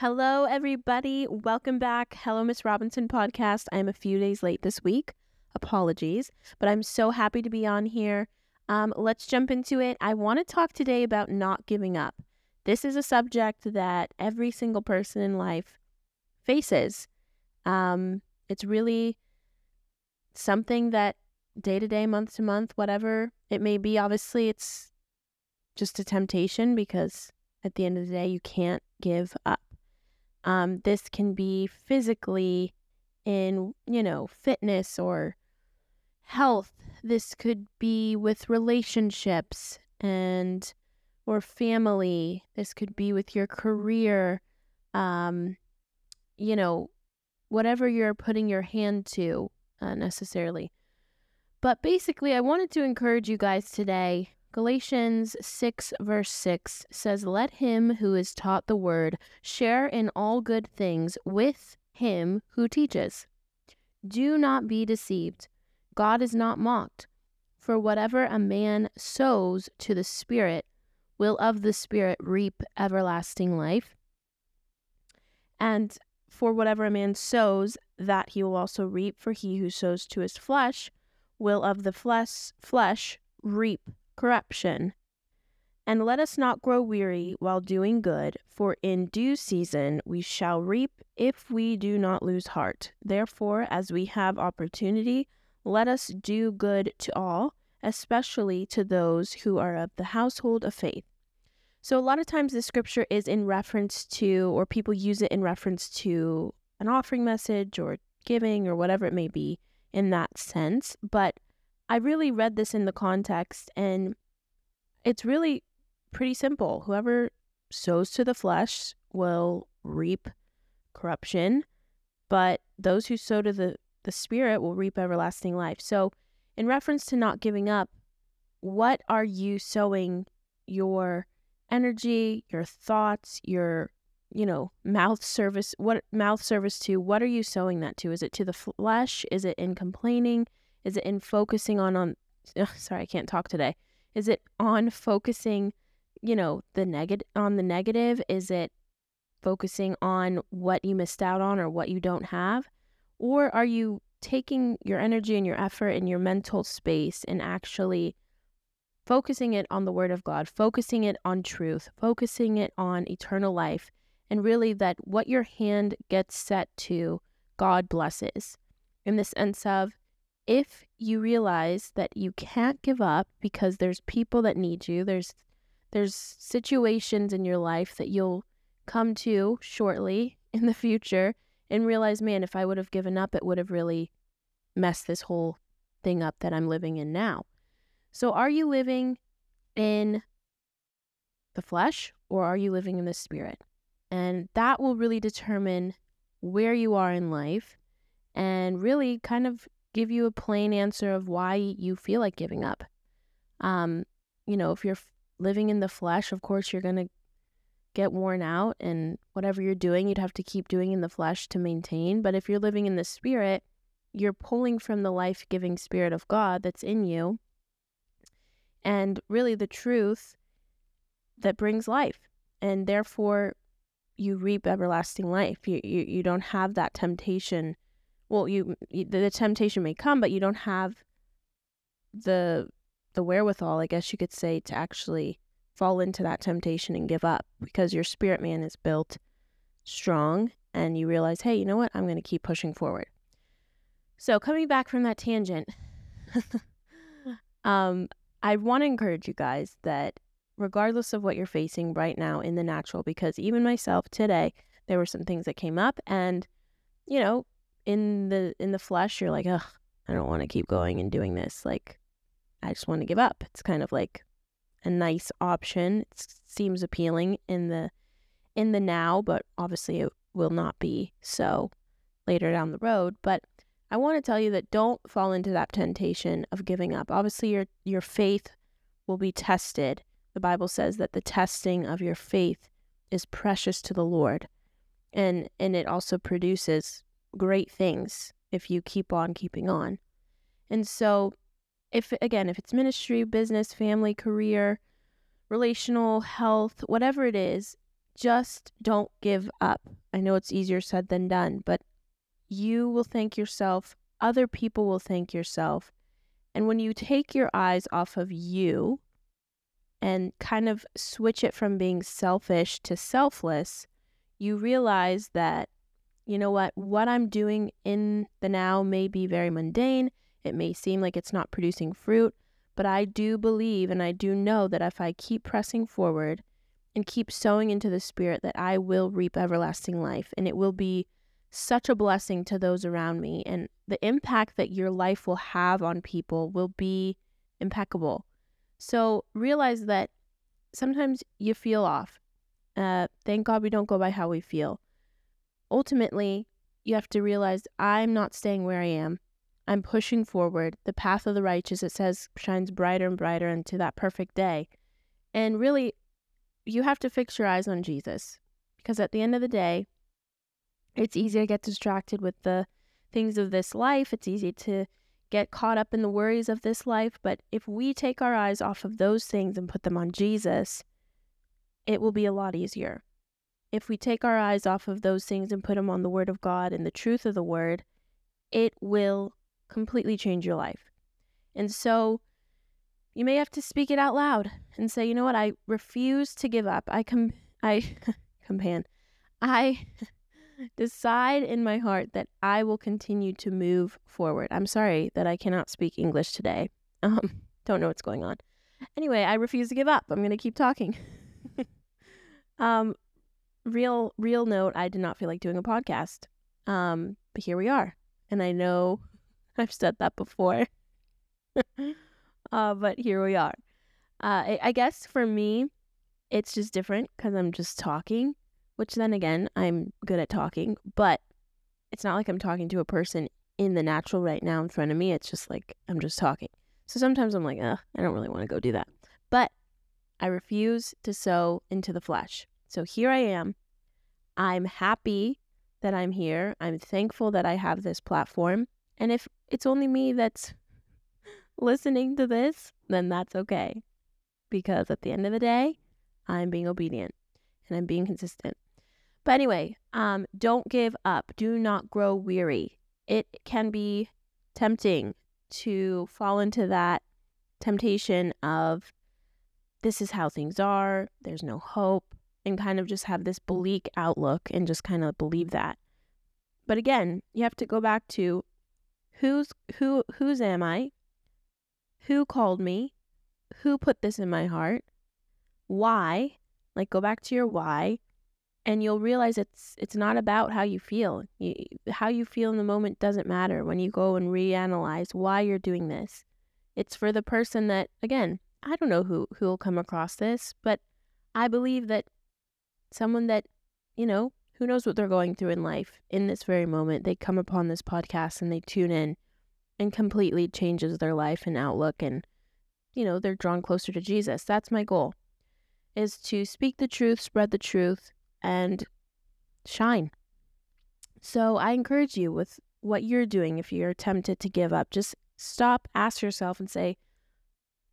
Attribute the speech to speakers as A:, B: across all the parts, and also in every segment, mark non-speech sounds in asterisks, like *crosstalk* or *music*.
A: Hello, everybody. Welcome back. Hello, Miss Robinson podcast. I'm a few days late this week. Apologies, but I'm so happy to be on here. Um, let's jump into it. I want to talk today about not giving up. This is a subject that every single person in life faces. Um, it's really something that day to day, month to month, whatever it may be, obviously, it's just a temptation because at the end of the day, you can't give up. Um, this can be physically in, you know, fitness or health. This could be with relationships and or family. This could be with your career. Um, you know, whatever you're putting your hand to uh, necessarily. But basically, I wanted to encourage you guys today. Galatians 6, verse 6 says, Let him who is taught the word share in all good things with him who teaches. Do not be deceived. God is not mocked. For whatever a man sows to the Spirit will of the Spirit reap everlasting life. And for whatever a man sows, that he will also reap. For he who sows to his flesh will of the flesh, flesh reap corruption. And let us not grow weary while doing good, for in due season we shall reap if we do not lose heart. Therefore, as we have opportunity, let us do good to all, especially to those who are of the household of faith. So, a lot of times the scripture is in reference to, or people use it in reference to an offering message or giving or whatever it may be in that sense. But I really read this in the context, and it's really pretty simple. Whoever sows to the flesh will reap corruption, but those who sow to the, the spirit will reap everlasting life. So, in reference to not giving up, what are you sowing your energy, your thoughts, your you know, mouth service, what mouth service to, what are you sowing that to? Is it to the flesh? Is it in complaining? Is it in focusing on, on, ugh, sorry, I can't talk today. Is it on focusing, you know, the negative, on the negative? Is it focusing on what you missed out on or what you don't have? Or are you taking your energy and your effort and your mental space and actually focusing it on the Word of God, focusing it on truth, focusing it on eternal life, and really that what your hand gets set to, God blesses. In the sense of, if you realize that you can't give up because there's people that need you, there's there's situations in your life that you'll come to shortly *laughs* in the future and realize, man, if I would have given up, it would have really messed this whole thing up that I'm living in now. So, are you living in the flesh or are you living in the spirit? And that will really determine where you are in life and really kind of give you a plain answer of why you feel like giving up. Um, you know, if you're living in the flesh, of course, you're going to get worn out, and whatever you're doing, you'd have to keep doing in the flesh to maintain. But if you're living in the spirit, you're pulling from the life giving spirit of God that's in you and really the truth that brings life. And therefore, you reap everlasting life. You, you, you don't have that temptation. Well, you, you the temptation may come, but you don't have the the wherewithal, I guess you could say, to actually fall into that temptation and give up because your spirit man is built strong and you realize, hey, you know what? I'm going to keep pushing forward. So, coming back from that tangent, *laughs* um, I want to encourage you guys that regardless of what you're facing right now in the natural, because even myself today, there were some things that came up and, you know, in the in the flesh, you're like, ugh, I don't want to keep going and doing this. Like, I just want to give up. It's kind of like a nice option. It seems appealing in the in the now, but obviously it will not be so later down the road. But I want to tell you that don't fall into that temptation of giving up. Obviously your your faith will be tested the Bible says that the testing of your faith is precious to the Lord. And and it also produces great things if you keep on keeping on. And so if again, if it's ministry, business, family, career, relational, health, whatever it is, just don't give up. I know it's easier said than done, but you will thank yourself. Other people will thank yourself. And when you take your eyes off of you and kind of switch it from being selfish to selfless, you realize that, you know what, what I'm doing in the now may be very mundane. It may seem like it's not producing fruit, but I do believe and I do know that if I keep pressing forward and keep sowing into the Spirit, that I will reap everlasting life and it will be such a blessing to those around me. And the impact that your life will have on people will be impeccable. So realize that sometimes you feel off. Uh, thank God we don't go by how we feel. Ultimately, you have to realize I'm not staying where I am. I'm pushing forward. The path of the righteous, it says, shines brighter and brighter into that perfect day. And really, you have to fix your eyes on Jesus because at the end of the day, it's easy to get distracted with the things of this life. It's easy to get caught up in the worries of this life. But if we take our eyes off of those things and put them on Jesus, it will be a lot easier. If we take our eyes off of those things and put them on the Word of God and the truth of the Word, it will completely change your life. And so you may have to speak it out loud and say, you know what, I refuse to give up. I com *laughs* I *laughs* compan. I *laughs* decide in my heart that I will continue to move forward. I'm sorry that I cannot speak English today. Um, don't know what's going on. Anyway, I refuse to give up. I'm going to keep talking. um, real, real note, I did not feel like doing a podcast. Um, but here we are. And I know *laughs* I've said that before. *laughs* uh, but here we are. Uh, I, I guess for me, it's just different because I'm just talking which then again, I'm good at talking, but it's not like I'm talking to a person in the natural right now in front of me. It's just like I'm just talking. So sometimes I'm like, Ugh, I don't really want to go do that. But I refuse to sow into the flesh. So here I am. I'm happy that I'm here. I'm thankful that I have this platform. And if it's only me that's *laughs* listening to this, then that's okay. Because at the end of the day, I'm being obedient and I'm being consistent. But anyway, um, don't give up. Do not grow weary. It can be tempting to fall into that temptation of this is how things are, there's no hope, and kind of just have this mm. bleak outlook and just kind of believe that. But again, you have to go back to who's who whose am I? Who called me? Who put this in my heart? Why? Like go back to your why and you'll realize it's it's not about how you feel. You, how you feel in the moment doesn't matter when you go and reanalyze why you're doing this. It's for the person that again, I don't know who who will come across this, but I believe that someone that, you know, who knows what they're going through in life in this very moment, they come upon this podcast and they tune in and completely changes their life and outlook and you know, they're drawn closer to Jesus. That's my goal. Is to speak the truth, spread the truth, and shine. So I encourage you with what you're doing if you're tempted to give up, just stop, ask yourself, and say,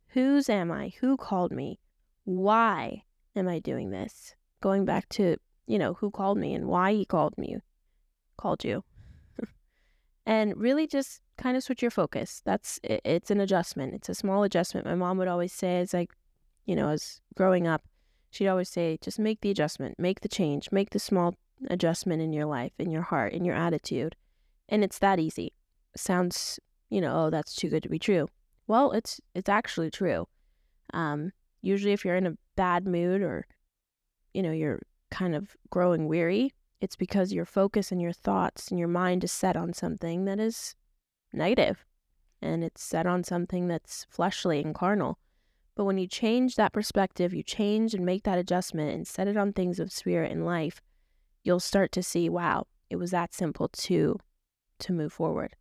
A: Whose am I? Who called me? Why am I doing this? Going back to, you know, who called me and why he called me, called you. *laughs* and really just kind of switch your focus. That's it, it's an adjustment. It's a small adjustment. My mom would always say as like, you know, as growing up, she'd always say, just make the adjustment, make the change, make the small adjustment in your life, in your heart, in your attitude. And it's that easy. sounds, you know, oh, that's too good to be true. Well, it's it's actually true. Um, usually if you're in a bad mood or, you know, you're kind of growing weary, it's because your focus and your thoughts and your mind is set on something that is negative and it's set on something that's fleshly and carnal. But when you change that perspective, you change and make that adjustment and set it on things of spirit and life, you'll start to see, wow, it was that simple to to move forward.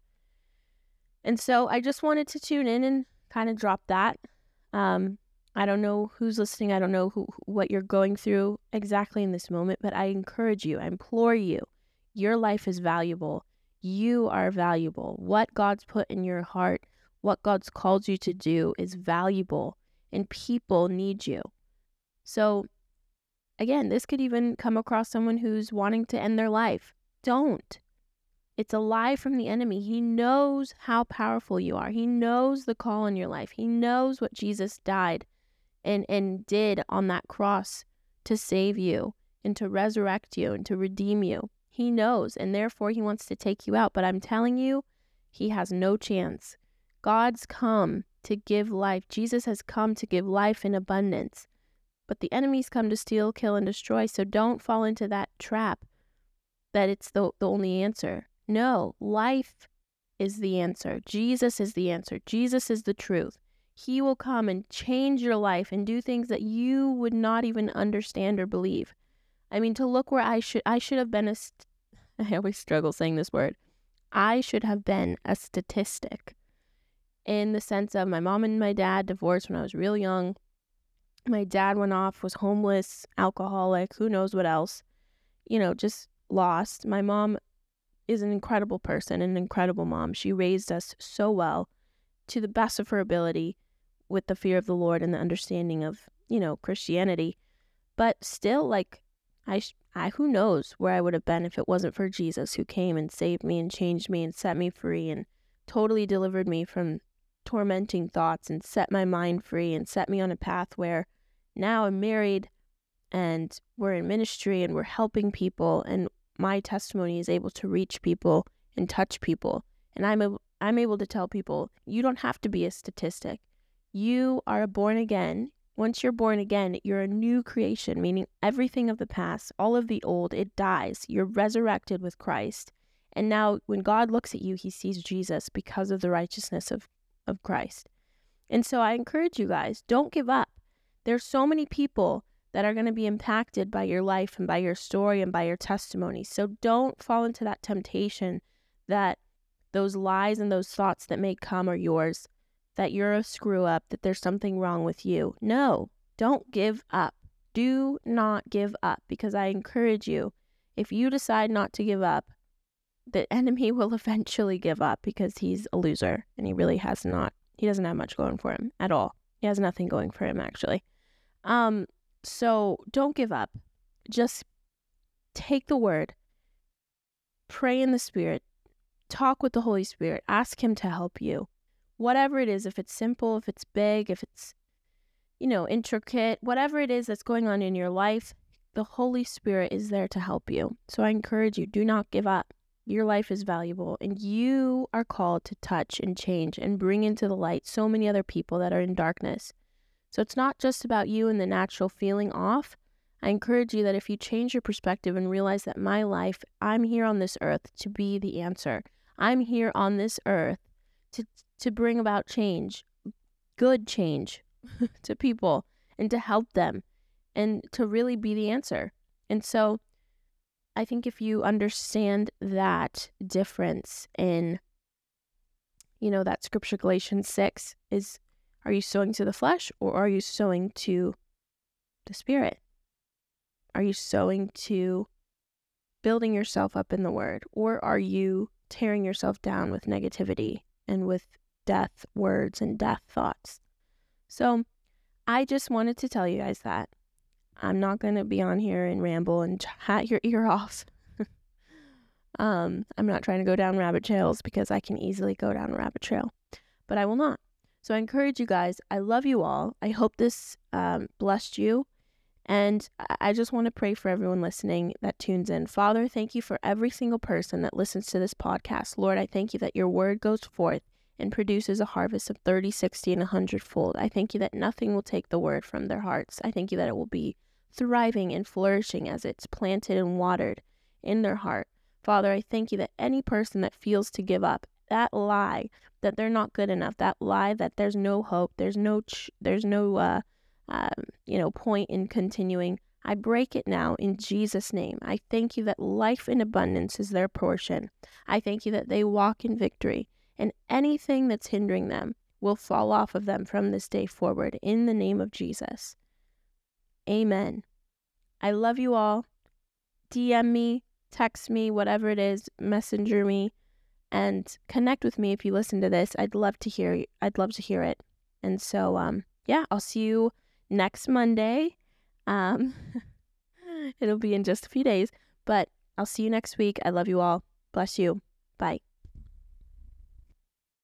A: And so I just wanted to tune in and kind of drop that. Um, I don't know who's listening. I don't know who, what you're going through exactly in this moment, but I encourage you, I implore you. Your life is valuable. You are valuable. What God's put in your heart, what God's called you to do is valuable and people need you. So again, this could even come across someone who's wanting to end their life. Don't. It's a lie from the enemy. He knows how powerful you are. He knows the call in your life. He knows what Jesus died and, and did on that cross to save you and to resurrect you and to redeem you. He knows, and therefore he wants to take you out. But I'm telling you, he has no chance. God's come to give life. Jesus has come to give life in abundance. But the enemy's come to steal, kill, and destroy. So don't fall into that trap that it's the, the only answer. No, life is the answer. Jesus is the answer. Jesus is the truth. He will come and change your life and do things that you would not even understand or believe. I mean, to look where I should I should have been a st- *laughs* I always struggle saying this word. I should have been a statistic in the sense of my mom and my dad divorced when I was real young. My dad went off, was homeless, alcoholic, who knows what else. You know, just lost. My mom is an incredible person, an incredible mom. She raised us so well to the best of her ability with the fear of the Lord and the understanding of, you know, Christianity. But still, like, I, I, who knows where I would have been if it wasn't for Jesus who came and saved me and changed me and set me free and totally delivered me from tormenting thoughts and set my mind free and set me on a path where now I'm married and we're in ministry and we're helping people and my testimony is able to reach people and touch people. And I'm I'm able to tell people you don't have to be a statistic. You are born again. Once you're born again, you're a new creation, meaning everything of the past, all of the old, it dies. You're resurrected with Christ. And now when God looks at you, he sees Jesus because of the righteousness of, of Christ. And so I encourage you guys, don't give up. There's so many people that are going to be impacted by your life and by your story and by your testimony. So don't fall into that temptation that those lies and those thoughts that may come are yours, that you're a screw up, that there's something wrong with you. No, don't give up. Do not give up because I encourage you, if you decide not to give up, the *laughs* enemy will eventually give up because he's a loser and he really has not, he doesn't have much going for him at all. He has nothing going for him, actually. Um, so don't give up. Just take the word, pray in the Spirit, talk with the Holy Spirit, ask Him to help you. Whatever it is, if it's simple, if it's big, if it's, you know, intricate, whatever it is that's going on in your life, the Holy Spirit is there to help you. So I encourage you do not give up. Your life is valuable, and you are called to touch and change and bring into the light so many other people that are in darkness. So it's not just about you and the natural feeling off. I encourage you that if you change your perspective and realize that my life, I'm here on this earth to be the answer. I'm here on this earth to to bring about change, good change *laughs* to people and to help them and to really be the answer. And so I think if you understand that difference in you know that scripture Galatians 6 is are you sowing to the flesh or are you sowing to the spirit? Are you sowing to building yourself up in the word or are you tearing yourself down with negativity and with death words and death thoughts? So I just wanted to tell you guys that. I'm not going to be on here and ramble and *laughs* chat your ear off. *laughs* um, I'm not trying to go down rabbit trails because I can easily go down a rabbit trail, but I will not. So I encourage you guys. I love you all. I hope this um, blessed you. And I just want to pray for everyone listening that tunes in. Father, thank you for every single person that listens to this podcast. Lord, I thank you that your word goes forth and produces a harvest of 30, 60, and 100 fold. I thank you that nothing will take the word from their hearts. I thank you that it will be thriving and flourishing as it's planted and watered in their heart. Father, I thank you that any person that feels to give up, that lie that they're not good enough, that lie that there's no hope, there's no ch- there's no uh, um, you know point in continuing. I break it now in Jesus' name. I thank you that life in abundance is their portion. I thank you that they walk in victory, and anything that's hindering them will fall off of them from this day forward in the name of Jesus. Amen. I love you all. DM me, text me, whatever it is, messenger me and connect with me if you listen to this. I'd love to hear I'd love to hear it. And so um yeah, I'll see you next Monday. Um *laughs* It'll be in just a few days. But I'll see you next week. I love you all. Bless you. Bye.